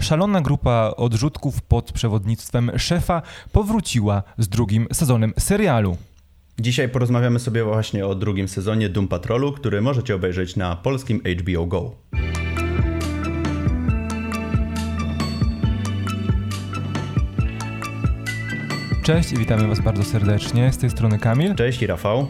szalona grupa odrzutków pod przewodnictwem szefa powróciła z drugim sezonem serialu. Dzisiaj porozmawiamy sobie właśnie o drugim sezonie Doom Patrolu, który możecie obejrzeć na polskim HBO Go. Cześć i witamy Was bardzo serdecznie. Z tej strony Kamil. Cześć i Rafał.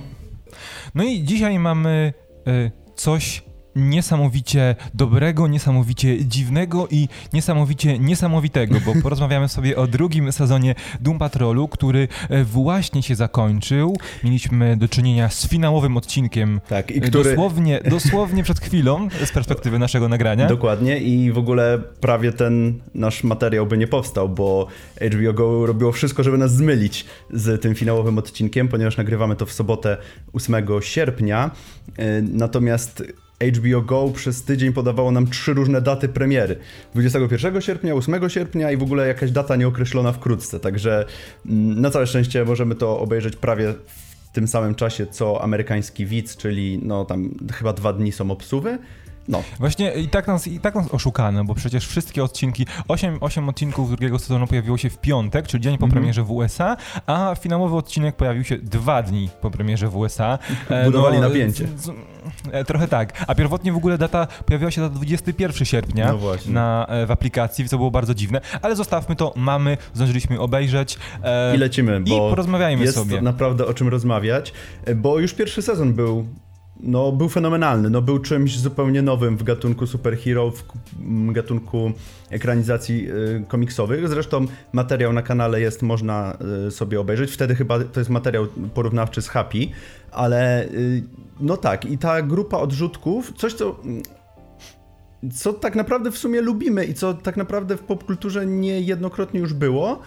No i dzisiaj mamy y, coś niesamowicie dobrego, niesamowicie dziwnego i niesamowicie niesamowitego, bo porozmawiamy sobie o drugim sezonie Doom Patrolu, który e, właśnie się zakończył. Mieliśmy do czynienia z finałowym odcinkiem. Tak, i który... Dosłownie, dosłownie przed chwilą, z perspektywy naszego nagrania. Dokładnie i w ogóle prawie ten nasz materiał by nie powstał, bo HBO Go robiło wszystko, żeby nas zmylić z tym finałowym odcinkiem, ponieważ nagrywamy to w sobotę 8 sierpnia. E, natomiast HBO Go przez tydzień podawało nam trzy różne daty premiery. 21 sierpnia, 8 sierpnia i w ogóle jakaś data nieokreślona wkrótce. Także mm, na całe szczęście możemy to obejrzeć prawie w tym samym czasie co amerykański widz, czyli no tam chyba dwa dni są obsuwy. No. Właśnie i tak, nas, i tak nas oszukano, bo przecież wszystkie odcinki, 8, 8 odcinków drugiego sezonu pojawiło się w piątek, czyli dzień po mm -hmm. premierze w USA, a finałowy odcinek pojawił się dwa dni po premierze w USA. E, Budowali no, napięcie. Z, z, e, trochę tak. A pierwotnie w ogóle data pojawiła się na 21 sierpnia no na, e, w aplikacji, co było bardzo dziwne, ale zostawmy to, mamy, zdążyliśmy obejrzeć. E, I lecimy, bo i porozmawiajmy jest sobie. naprawdę o czym rozmawiać, bo już pierwszy sezon był no, był fenomenalny. No, był czymś zupełnie nowym w gatunku superhero, w gatunku ekranizacji y, komiksowych. Zresztą materiał na kanale jest, można y, sobie obejrzeć. Wtedy chyba to jest materiał porównawczy z Happy, ale y, no tak, i ta grupa odrzutków, coś co co tak naprawdę w sumie lubimy i co tak naprawdę w popkulturze niejednokrotnie już było,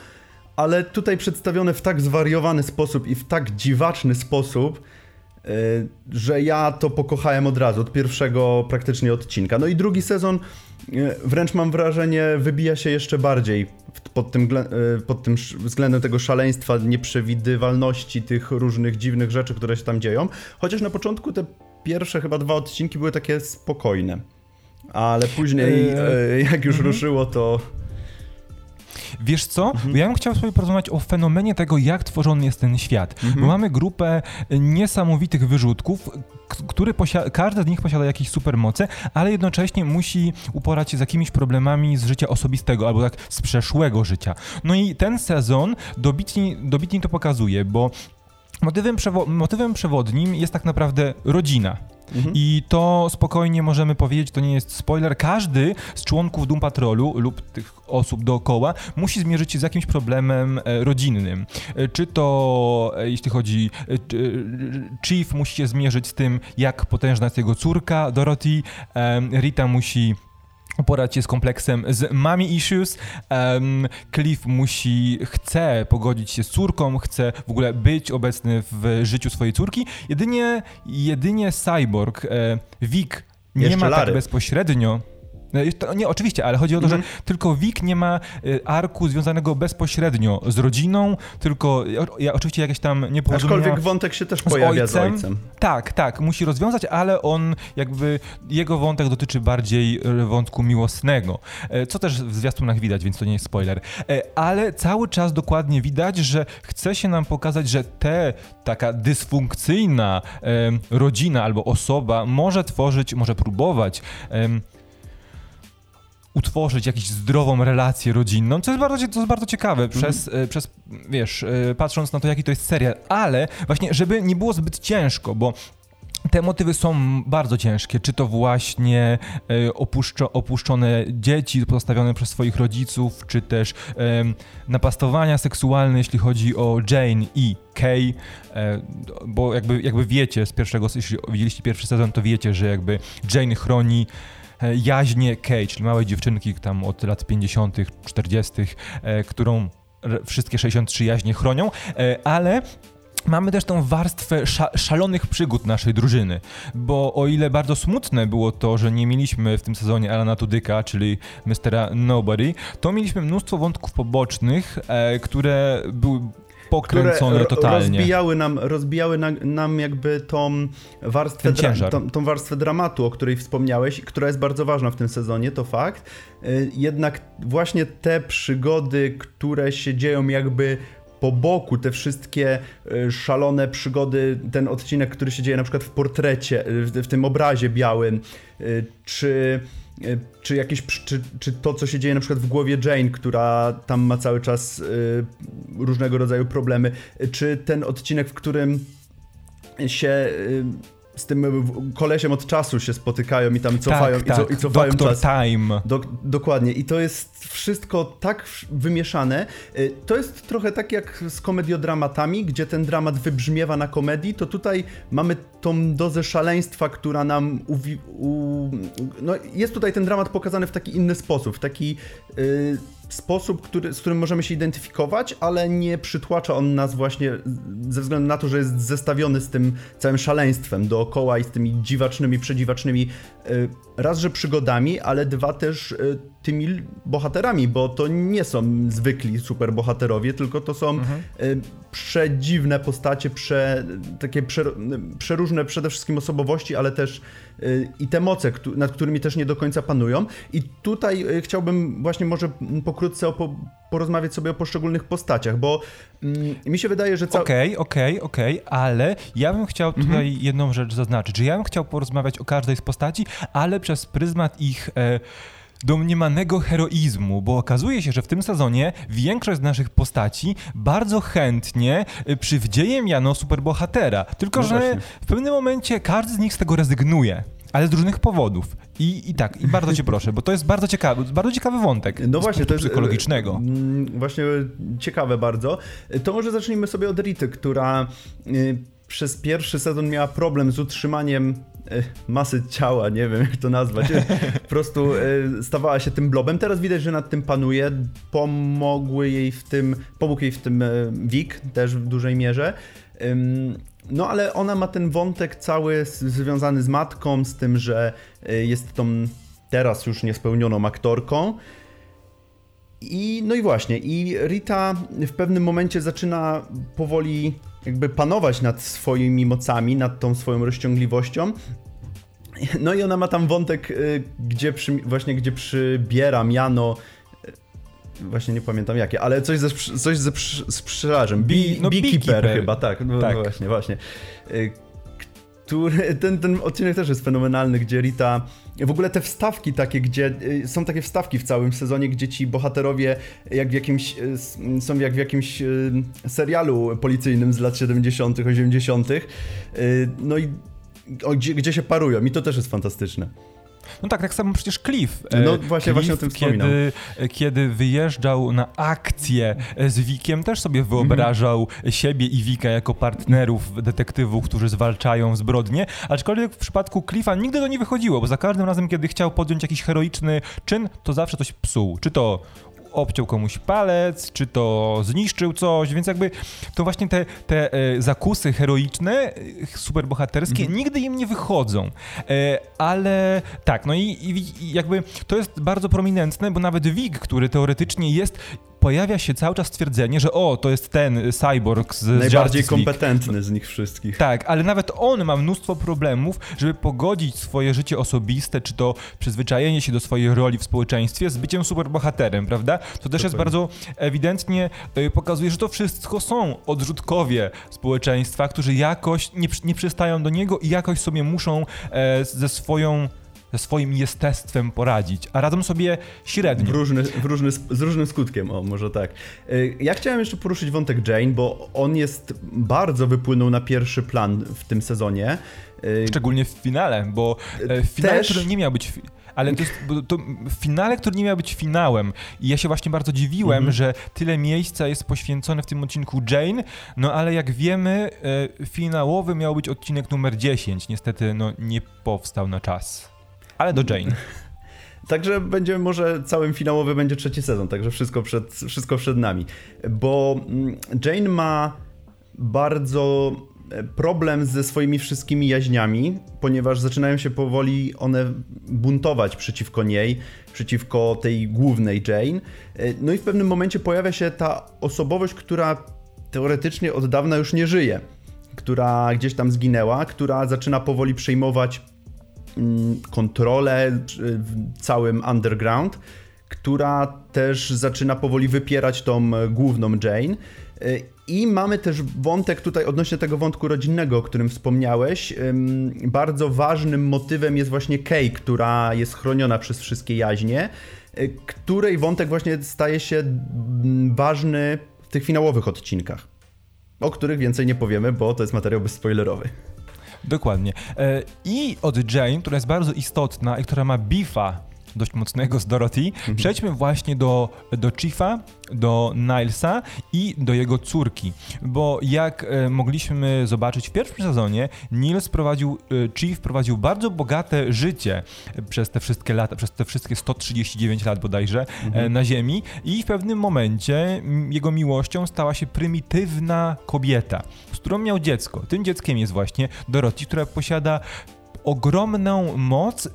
ale tutaj przedstawione w tak zwariowany sposób i w tak dziwaczny sposób, że ja to pokochałem od razu, od pierwszego praktycznie odcinka. No i drugi sezon e, wręcz mam wrażenie wybija się jeszcze bardziej pod tym, e, pod tym względem tego szaleństwa, nieprzewidywalności tych różnych dziwnych rzeczy, które się tam dzieją. Chociaż na początku te pierwsze chyba dwa odcinki były takie spokojne. Ale później, jak już mhm. ruszyło, to Wiesz co? Mhm. Ja bym chciał sobie porozmawiać o fenomenie tego, jak tworzony jest ten świat. Mhm. Bo mamy grupę niesamowitych wyrzutków, który każdy z nich posiada jakieś supermoce, ale jednocześnie musi uporać się z jakimiś problemami z życia osobistego albo tak z przeszłego życia. No i ten sezon dobitnie, dobitnie to pokazuje, bo motywem, przewo motywem przewodnim jest tak naprawdę rodzina. Mhm. I to spokojnie możemy powiedzieć, to nie jest spoiler. Każdy z członków Doom Patrolu lub tych osób dookoła musi zmierzyć się z jakimś problemem e, rodzinnym. E, czy to, e, jeśli chodzi, Chief musi się zmierzyć z tym, jak potężna jest jego córka Dorothy, Rita musi uporać się z kompleksem z mommy issues. Um, Cliff musi, chce pogodzić się z córką, chce w ogóle być obecny w życiu swojej córki. Jedynie, jedynie Cyborg, e, Vic nie Jeszcze ma Lary. tak bezpośrednio no, nie, oczywiście, ale chodzi o to, mm -hmm. że mhm. tylko Wik nie ma y, arku związanego bezpośrednio z rodziną, tylko ja, oczywiście jakieś tam nieporozumienia... Aczkolwiek wątek się też pojawia ojcem. z ojcem. Tak, tak, musi rozwiązać, ale on jakby, jego wątek dotyczy bardziej y, wątku miłosnego, e, co też w zwiastunach widać, więc to nie jest spoiler. E, ale cały czas dokładnie widać, że chce się nam pokazać, że te taka dysfunkcyjna rodzina albo osoba może tworzyć, może próbować utworzyć jakąś zdrową relację rodzinną, co jest bardzo, to jest bardzo ciekawe mhm. przez, mm. przez, wiesz, e, patrząc na to, jaki to jest serial, ale właśnie, żeby nie było zbyt ciężko, bo te motywy są bardzo ciężkie, czy to właśnie e, opuszczo, opuszczone dzieci pozostawione przez swoich rodziców, czy też e, napastowania seksualne, jeśli chodzi o Jane i Kay, bo jakby, jakby wiecie z pierwszego, jeśli widzieliście pierwszy sezon, to wiecie, że jakby Jane chroni jaźnie Kay, czyli małej dziewczynki tam od lat 50., 40., e, którą wszystkie 63 jaźnie chronią, e, ale Mamy też tą warstwę szalonych przygód naszej drużyny, bo o ile bardzo smutne było to, że nie mieliśmy w tym sezonie Alana Tudyka, czyli Mr. Nobody, to mieliśmy mnóstwo wątków pobocznych, e, które były pokręcone które totalnie. Rozbijały nam, rozbijały na, nam jakby tą warstwę, dra, tą, tą, warstwę dramatu, o której wspomniałeś, która jest bardzo ważna w tym sezonie, to fakt. Y, jednak właśnie te przygody, które się dzieją jakby po boku te wszystkie y, szalone przygody, ten odcinek, który się dzieje na przykład w portrecie, w tym obrazie białym, czy czy jakieś, czy, czy to, co się dzieje na przykład w głowie Jane, która tam ma cały czas y, różnego rodzaju problemy, czy ten odcinek, w którym się z tym kolesiem od czasu się spotykają i tam cofają tak, tak. i, cofają Doctor czas. Time. Do, dokładnie. I to jest wszystko tak wymieszane. Y, to jest trochę tak jak z komediodramatami, gdzie ten dramat wybrzmiewa na komedii, to tutaj mamy tą dozę szaleństwa, która nam uwi- u... no, jest tutaj ten dramat pokazany w taki inny sposób, w taki yy, sposób, który, z którym możemy się identyfikować, ale nie przytłacza on nas właśnie ze względu na to, że jest zestawiony z tym całym szaleństwem dookoła i z tymi dziwacznymi, przedziwacznymi y, raz, że przygodami, ale dwa też y, tymi bohaterami, bo to nie są zwykli superbohaterowie, tylko to są mhm. Y, przedziwne postacie, prze, takie prze, przeróżne przede wszystkim osobowości, ale też i te moce, nad którymi też nie do końca panują. I tutaj chciałbym właśnie może pokrótce porozmawiać sobie o poszczególnych postaciach, bo mm, mi się wydaje, że... Okej, okej, okej, okay, okay, ale ja bym chciał tutaj mhm. jedną rzecz zaznaczyć, że ja bym chciał porozmawiać o każdej z postaci, ale przez pryzmat ich... E, domniemanego heroizmu, bo okazuje się, że w tym sezonie większość z naszych postaci bardzo chętnie e, przywdzieje miano superbohatera. Tylko, no że właśnie. w pewnym momencie każdy z nich z tego rezygnuje ale z różnych powodów. I, I tak, i bardzo cię proszę, bo to jest bardzo ciekawy, bardzo ciekawy wątek. No właśnie, to jest psychologicznego. Mm, właśnie ciekawe bardzo. To może zacznijmy sobie od Rity, która y, przez pierwszy sezon miała problem z utrzymaniem y, masy ciała, nie wiem jak to nazwać. Po prostu y, stawała się tym blobem. Teraz widać, że nad tym panuje. Pomogły jej w tym, pomógł jej w tym Wik też w dużej mierze. No ale ona ma ten wątek cały związany z matką, z tym, że jest tą teraz już niespełnioną aktorką. I no i właśnie, i Rita w pewnym momencie zaczyna powoli jakby panować nad swoimi mocami, nad tą swoją rozciągliwością. No i ona ma tam wątek, y, gdzie przy, właśnie gdzie przybiera miano Właśnie nie pamiętam jakie, ale coś ze, coś ze sprzedażem. Bee, no, beekeeper, beekeeper chyba, tak. No, tak. No właśnie, właśnie. Y, który, ten, ten odcinek też jest fenomenalny, gdzie Rita. W ogóle te wstawki takie, gdzie y, są takie wstawki w całym sezonie, gdzie ci bohaterowie jak w jakimś, y, są jak w jakimś serialu policyjnym z lat 70., 80., no i gdzie, gdzie się parują, i to też jest fantastyczne. No tak, tak samo przecież Cliff. No e, właśnie, Cliff, właśnie o tym wspominam. Kiedy, kiedy wyjeżdżał na akcję z Wikiem, też sobie wyobrażał mm -hmm. siebie i Wika jako partnerów detektywów, którzy zwalczają zbrodnie, aczkolwiek w przypadku Cliffa nigdy to nie wychodziło, bo za każdym razem, kiedy chciał podjąć jakiś heroiczny czyn, to zawsze coś psuł. Czy to obciął komuś palec, czy to zniszczył coś, więc jakby to właśnie te, te e, zakusy heroiczne, e, superbohaterskie, mhm. nigdy im nie wychodzą. E, ale tak, no i, i, jakby to jest bardzo prominentne, bo nawet Wig, który teoretycznie jest pojawia się cały czas stwierdzenie, że o, to jest ten cyborg z Najbardziej kompetentny z nich wszystkich. Tak, ale nawet on ma mnóstwo problemów, żeby pogodzić swoje życie osobiste, czy to przyzwyczajenie się do swojej roli w społeczeństwie z byciem superbohaterem, prawda? To też jest bardzo ewidentnie pokazuje, że to wszystko są odrzutkowie społeczeństwa, którzy jakoś nie, nie przystają do niego i jakoś sobie muszą e, ze swoją ze swoim jestestwem poradzić, a radzą sobie średnio. W różny, w różny, z różnym skutkiem, o może tak. Y, ja chciałem jeszcze poruszyć wątek Jane, bo on jest bardzo wypłynął na pierwszy plan w tym sezonie. Y, Szczególnie w finale, bo e, w finale, Też... który nie miał być ale to, jest, to finale, który nie miał być finałem. I ja się właśnie bardzo dziwiłem, -hmm. że tyle miejsca jest poświęcone w tym odcinku Jane, no ale jak wiemy, e, finałowy miał być odcinek numer 10. Niestety, no nie powstał na czas ale do Jane. Także będzie może całym finałowy będzie trzeci sezon, także wszystko przed, wszystko przed nami. Bo mm, Jane ma bardzo e, problem ze swoimi wszystkimi jaźniami, ponieważ zaczynają się powoli one buntować przeciwko niej, przeciwko tej głównej Jane. E, no i w pewnym momencie pojawia się ta osobowość, która teoretycznie od dawna już nie żyje, która gdzieś tam zginęła, która zaczyna powoli przejmować kontrolę w całym underground, która też zaczyna powoli wypierać tą główną Jane. I mamy też wątek tutaj odnośnie tego wątku rodzinnego, o którym wspomniałeś. Bardzo ważnym motywem jest właśnie Kay, która jest chroniona przez wszystkie jaźnie, której wątek właśnie staje się ważny w tych finałowych odcinkach, o których więcej nie powiemy, bo to jest materiał bezspoilerowy. Dokładnie. E, I od Jane, która jest bardzo istotna i która ma bifa dość mocnego z Dorothy, mhm. przejdźmy właśnie do, do Chiefa, do Nilesa i do jego córki, bo jak e, mogliśmy zobaczyć w pierwszym sezonie, Niles prowadził, e, Chief prowadził bardzo bogate życie przez te wszystkie lata, przez te wszystkie 139 lat bodajże e, mhm. na Ziemi i w pewnym momencie jego miłością stała się prymitywna kobieta, z którą miał dziecko. Tym dzieckiem jest właśnie Dorothy, która posiada ogromną moc. E,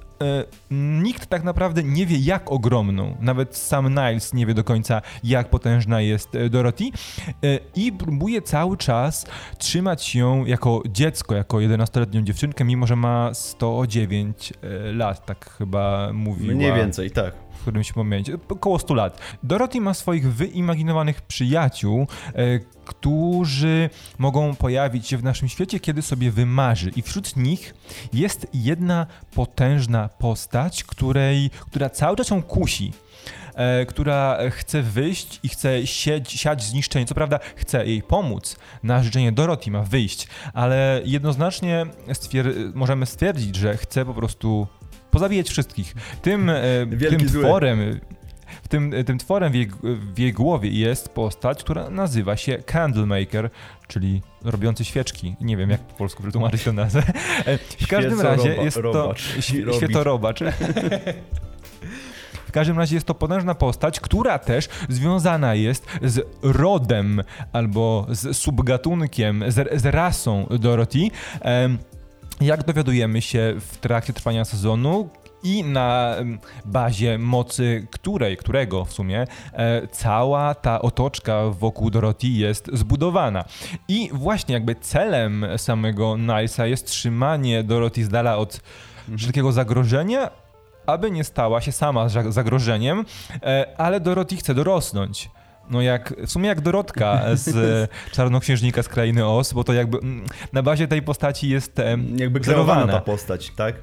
nikt tak naprawdę nie wie, jak ogromną. Nawet sam Niles nie wie do końca, jak potężna jest e, Dorothy. E, I próbuje cały czas trzymać ją jako dziecko, jako 11-letnią dziewczynkę, mimo że ma 109 lat, tak chyba mówiła. Mniej więcej, tak w którymś momencie, około 100 lat. Dorothy ma swoich wyimaginowanych przyjaciół, e, którzy mogą pojawić się w naszym świecie, kiedy sobie wymarzy. I wśród nich jest jedna potężna postać, której, która cały czas ją kusi. E, która chce wyjść i chce sieć, siać zniszczenie. Co prawda chce jej pomóc. Na życzenie Dorothy ma wyjść, ale jednoznacznie stwier możemy stwierdzić, że chce po prostu pozabijać wszystkich. Tym, e, tym tworem, w tym, tym tworem w jej, w jej, głowie jest postać, która nazywa się Candlemaker, czyli robiący świeczki. Nie wiem, jak po polsku wytłumaczyć tę nazwę. E, w każdym razie jest to świetorobacz. W każdym razie jest to potężna postać, która też związana jest z rodem albo z subgatunkiem, z, z rasą Dorothy. Jak dowiadujemy się w trakcie trwania sezonu, i na bazie mocy której, którego w sumie e, cała ta otoczka wokół Dorothy jest zbudowana. I właśnie jakby celem samego Nilesa jest trzymanie Dorothy z dala od mhm. wszelkiego zagrożenia, aby nie stała się sama zagrożeniem, e, ale Dorothy chce dorosnąć no jak, w sumie jak Dorotka z Czarnoksiężnika z Krainy Os, bo to jakby mm, na bazie tej postaci jest jakby kreowana ta postać, tak?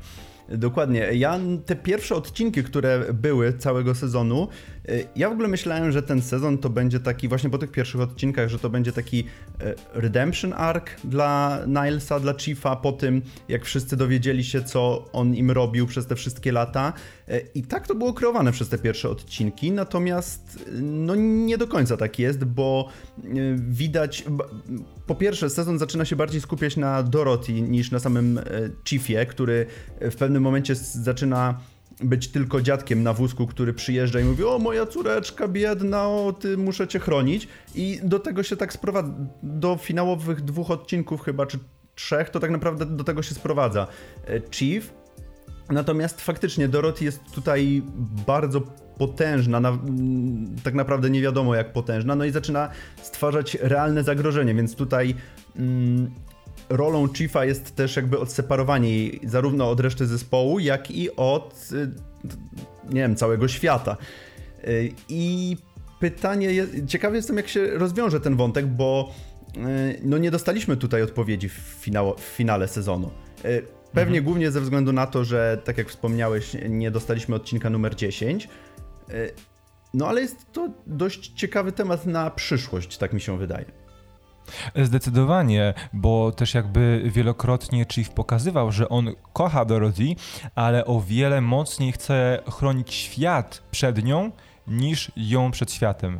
Dokładnie. Ja te pierwsze odcinki, które były całego sezonu, y, ja w ogóle myślałem, że ten sezon to będzie taki, właśnie po tych pierwszych odcinkach, że to będzie taki y, redemption arc dla Nilesa, dla Chiefa, po tym jak wszyscy dowiedzieli się, co on im robił przez te wszystkie lata. Y, I tak to było kreowane przez te pierwsze odcinki, natomiast no nie do końca tak jest, bo widać, po pierwsze sezon zaczyna się bardziej skupiać na Dorothy niż na samym Chiefie, który w pewnym momencie zaczyna być tylko dziadkiem na wózku, który przyjeżdża i mówi: O, moja córeczka biedna, o, ty muszę cię chronić. I do tego się tak sprowadza. Do finałowych dwóch odcinków, chyba, czy trzech, to tak naprawdę do tego się sprowadza. E, Chief. Natomiast faktycznie Dorothy jest tutaj bardzo potężna, na, tak naprawdę nie wiadomo jak potężna, no i zaczyna stwarzać realne zagrożenie, więc tutaj mm, rolą Chiefa jest też jakby odseparowanie jej zarówno od reszty zespołu, jak i od, y, nie wiem, całego świata. Y, I pytanie, ciekawy jestem jak się rozwiąże ten wątek, bo y, no nie dostaliśmy tutaj odpowiedzi w, w finale sezonu. Pewnie mhm. głównie ze względu na to, że tak jak wspomniałeś, nie dostaliśmy odcinka numer 10. No ale jest to dość ciekawy temat na przyszłość, tak mi się wydaje. Zdecydowanie, bo też jakby wielokrotnie Chief pokazywał, że on kocha Dorothy, ale o wiele mocniej chce chronić świat przed nią niż ją przed światem.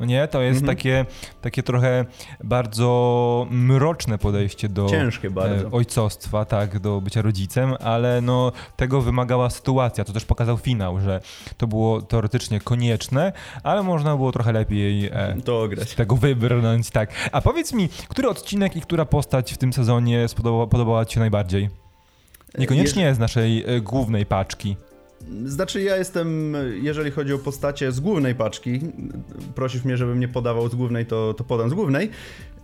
No nie, to jest mhm. takie, takie trochę bardzo mroczne podejście do Ciężkie bardzo. E, ojcostwa, tak, do bycia rodzicem, ale no tego wymagała sytuacja. To też pokazał finał, że to było teoretycznie konieczne, ale można było trochę lepiej e, z tego wybrnąć, tak. A powiedz mi, który odcinek i która postać w tym sezonie spodobała, podobała Ci się najbardziej? Niekoniecznie z naszej e, głównej paczki. Znaczy ja jestem, jeżeli chodzi o postacie z głównej paczki, prosisz mnie, żebym nie podawał z głównej, to, to podam z głównej.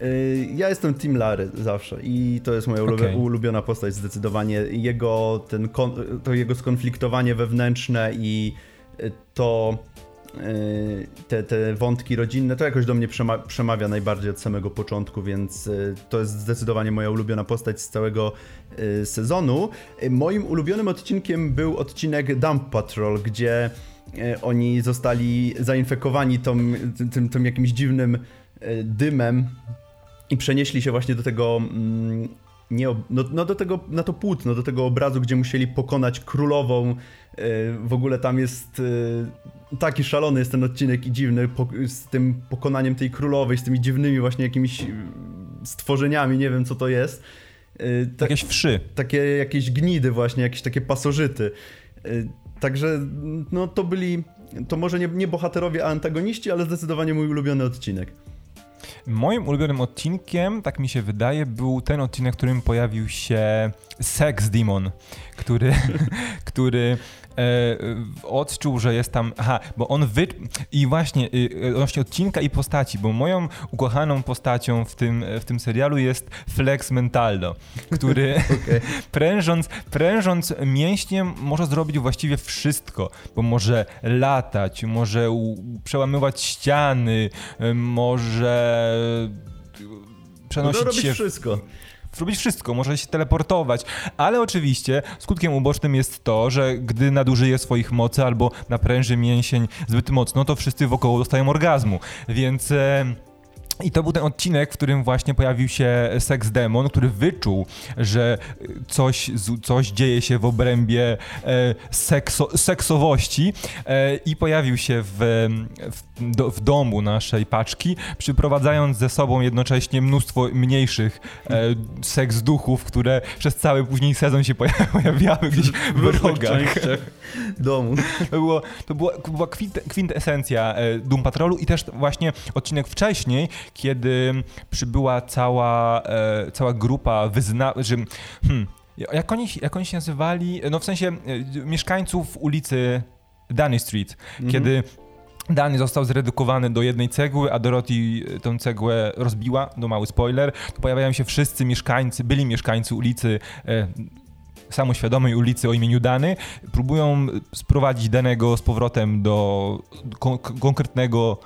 Y, ja jestem Team Larry zawsze i to jest moja okay. ulubiona postać zdecydowanie. Jego, ten, to jego skonfliktowanie wewnętrzne i to te, te wątki rodzinne, to jakoś do mnie przema przemawia najbardziej od samego początku, więc y, to jest zdecydowanie moja ulubiona postać z całego y, sezonu. Moim ulubionym odcinkiem był odcinek Dump Patrol, gdzie y, oni zostali zainfekowani tą, tym, tym jakimś dziwnym dymem i przenieśli się właśnie do tego mm, nie, no, no, do tego, na to płótno, do tego obrazu, gdzie musieli pokonać królową. W ogóle tam jest taki szalony jest ten odcinek i dziwny z tym pokonaniem tej królowej, z tymi dziwnymi właśnie jakimiś stworzeniami, nie wiem co to jest. Y, ta, jakieś wszy. Takie jakieś gnidy właśnie, jakieś takie pasożyty. Także no to byli, to może nie, nie bohaterowie, a antagoniści, ale zdecydowanie mój ulubiony odcinek. Moim ulubionym odcinkiem, tak mi się wydaje, był ten odcinek, w którym pojawił się Sex Demon, który, który odczuł, że jest tam. Aha, bo on wy. I właśnie y, odnośnie odcinka i postaci, bo moją ukochaną postacią w tym, w tym serialu jest Flex Mentaldo, który okay. prężąc, prężąc mięśniem może zrobić właściwie wszystko, bo może latać, może przełamywać ściany, może przenosić no, się. wszystko robić wszystko, może się teleportować, ale oczywiście skutkiem ubocznym jest to, że gdy nadużyje swoich mocy albo napręży mięsień zbyt mocno, to wszyscy wokoło dostają orgazmu, więc... E, i to był ten odcinek, w którym właśnie pojawił się Sex Demon, który wyczuł, że coś, coś dzieje się w obrębie e, sekso, seksowości e, i pojawił się w, w, do, w, domu naszej paczki, przyprowadzając ze sobą jednocześnie mnóstwo mniejszych e, seks duchów, które przez cały później sezon się pojawiały gdzieś w rogach domu. To, było, to była, kwintesencja e, Doom Patrolu i też właśnie odcinek wcześniej, kiedy przybyła cała, e, cała grupa wyznawców, hmm, jak oni, jak oni się nazywali, no w sensie e, mieszkańców ulicy Danny Street, mhm. kiedy Danny został zredukowany do jednej cegły, a Dorothy e, tę cegłę rozbiła, no mały spoiler, to pojawiają się wszyscy mieszkańcy, byli mieszkańcy ulicy samoświadomej ulicy o imieniu Dany, próbują sprowadzić Danego z powrotem do kon konkretnego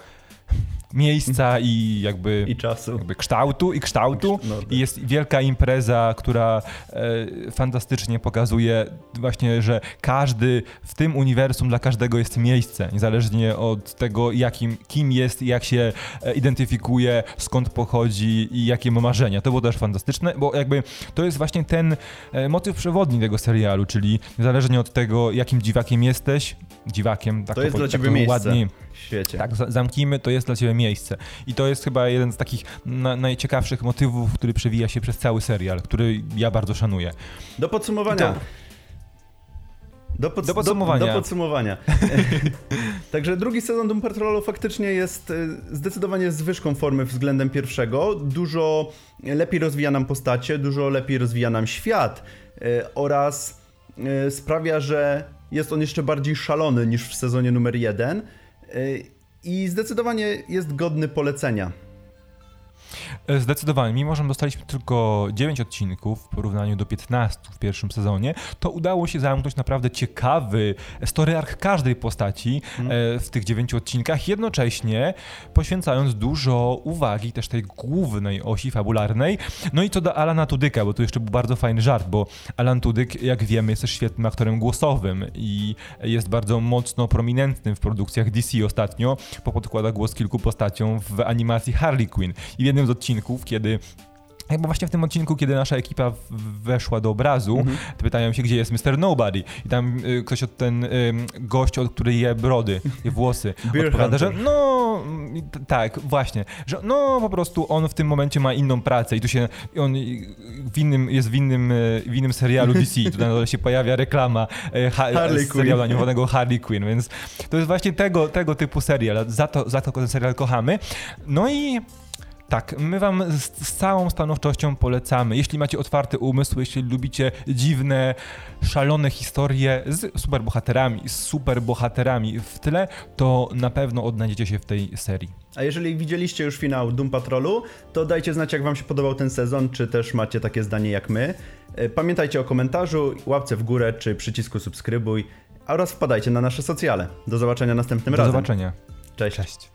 miejsca i jakby, I czasu. jakby kształtu i kształtu no, tak. i jest wielka impreza, która e, fantastycznie pokazuje właśnie, że każdy w tym uniwersum dla każdego jest miejsce, niezależnie od tego jakim, kim jest, jak się e, identyfikuje, skąd pochodzi i jakie ma marzenia. To było też fantastyczne, bo jakby to jest właśnie ten e, motyw przewodni tego serialu, czyli niezależnie od tego jakim dziwakiem jesteś, dziwakiem, tak to, to jest po, dla tak ciebie miejsce. ładnie świecie. Tak, zamknijmy, to jest dla ciebie miejsce. I to jest chyba jeden z takich na, najciekawszych motywów, który przewija się przez cały serial, który ja bardzo szanuję. Do podsumowania. Do, pod, do, podsumowania. Do, do podsumowania. Także drugi sezon Doom Patrolu faktycznie jest y, zdecydowanie zwyżką formy względem pierwszego. Dużo lepiej rozwija nam postacie, dużo lepiej rozwija nam świat y, oraz y, sprawia, że jest on jeszcze bardziej szalony niż w sezonie numer jeden. I zdecydowanie jest godny polecenia. E, zdecydowanie, mimo że dostaliśmy tylko 9 odcinków w porównaniu do 15 w pierwszym sezonie, to udało się zamknąć naprawdę ciekawy story arc każdej postaci mm. w tych 9 odcinkach, jednocześnie poświęcając dużo uwagi też tej głównej osi fabularnej. No i co do Alana Tudyka, bo tu jeszcze był bardzo fajny żart, bo Alan Tudyk, jak wiemy, jest też świetnym aktorem głosowym i jest bardzo mocno prominentnym w produkcjach DC ostatnio, bo podkłada głos kilku postaciom w animacji Harley Quinn. I w jednym z odcinków, kiedy jakby właśnie w tym odcinku, kiedy nasza ekipa weszła do obrazu, mm -hmm. pytają się, gdzie jest Mr. Nobody. I tam y, ktoś od ten y, gość, od który je brody, je włosy, Beer odpowiada, Hunter. że no, tak, właśnie, że no po prostu on w tym momencie ma inną pracę i tu się, on w innym, jest w innym, y, w innym serialu DC, tutaj na się pojawia reklama y, ha, Harley serialu animowanego Harley Quinn, więc to jest właśnie tego, tego typu serial, za to, za to ten serial kochamy. No i Tak, my wam z, z, całą stanowczością polecamy. Jeśli macie otwarty umysł, jeśli lubicie dziwne, szalone historie z superbohaterami, z superbohaterami w tle, to na pewno odnajdziecie się w tej serii. A jeżeli widzieliście już finał Doom Patrolu, to dajcie znać, jak wam się podobał ten sezon, czy też macie takie zdanie jak my. E, pamiętajcie o komentarzu, łapce w górę, czy przycisku subskrybuj oraz wpadajcie na nasze socjale. Do zobaczenia następnym Do razem. Do zobaczenia. Cześć. Cześć.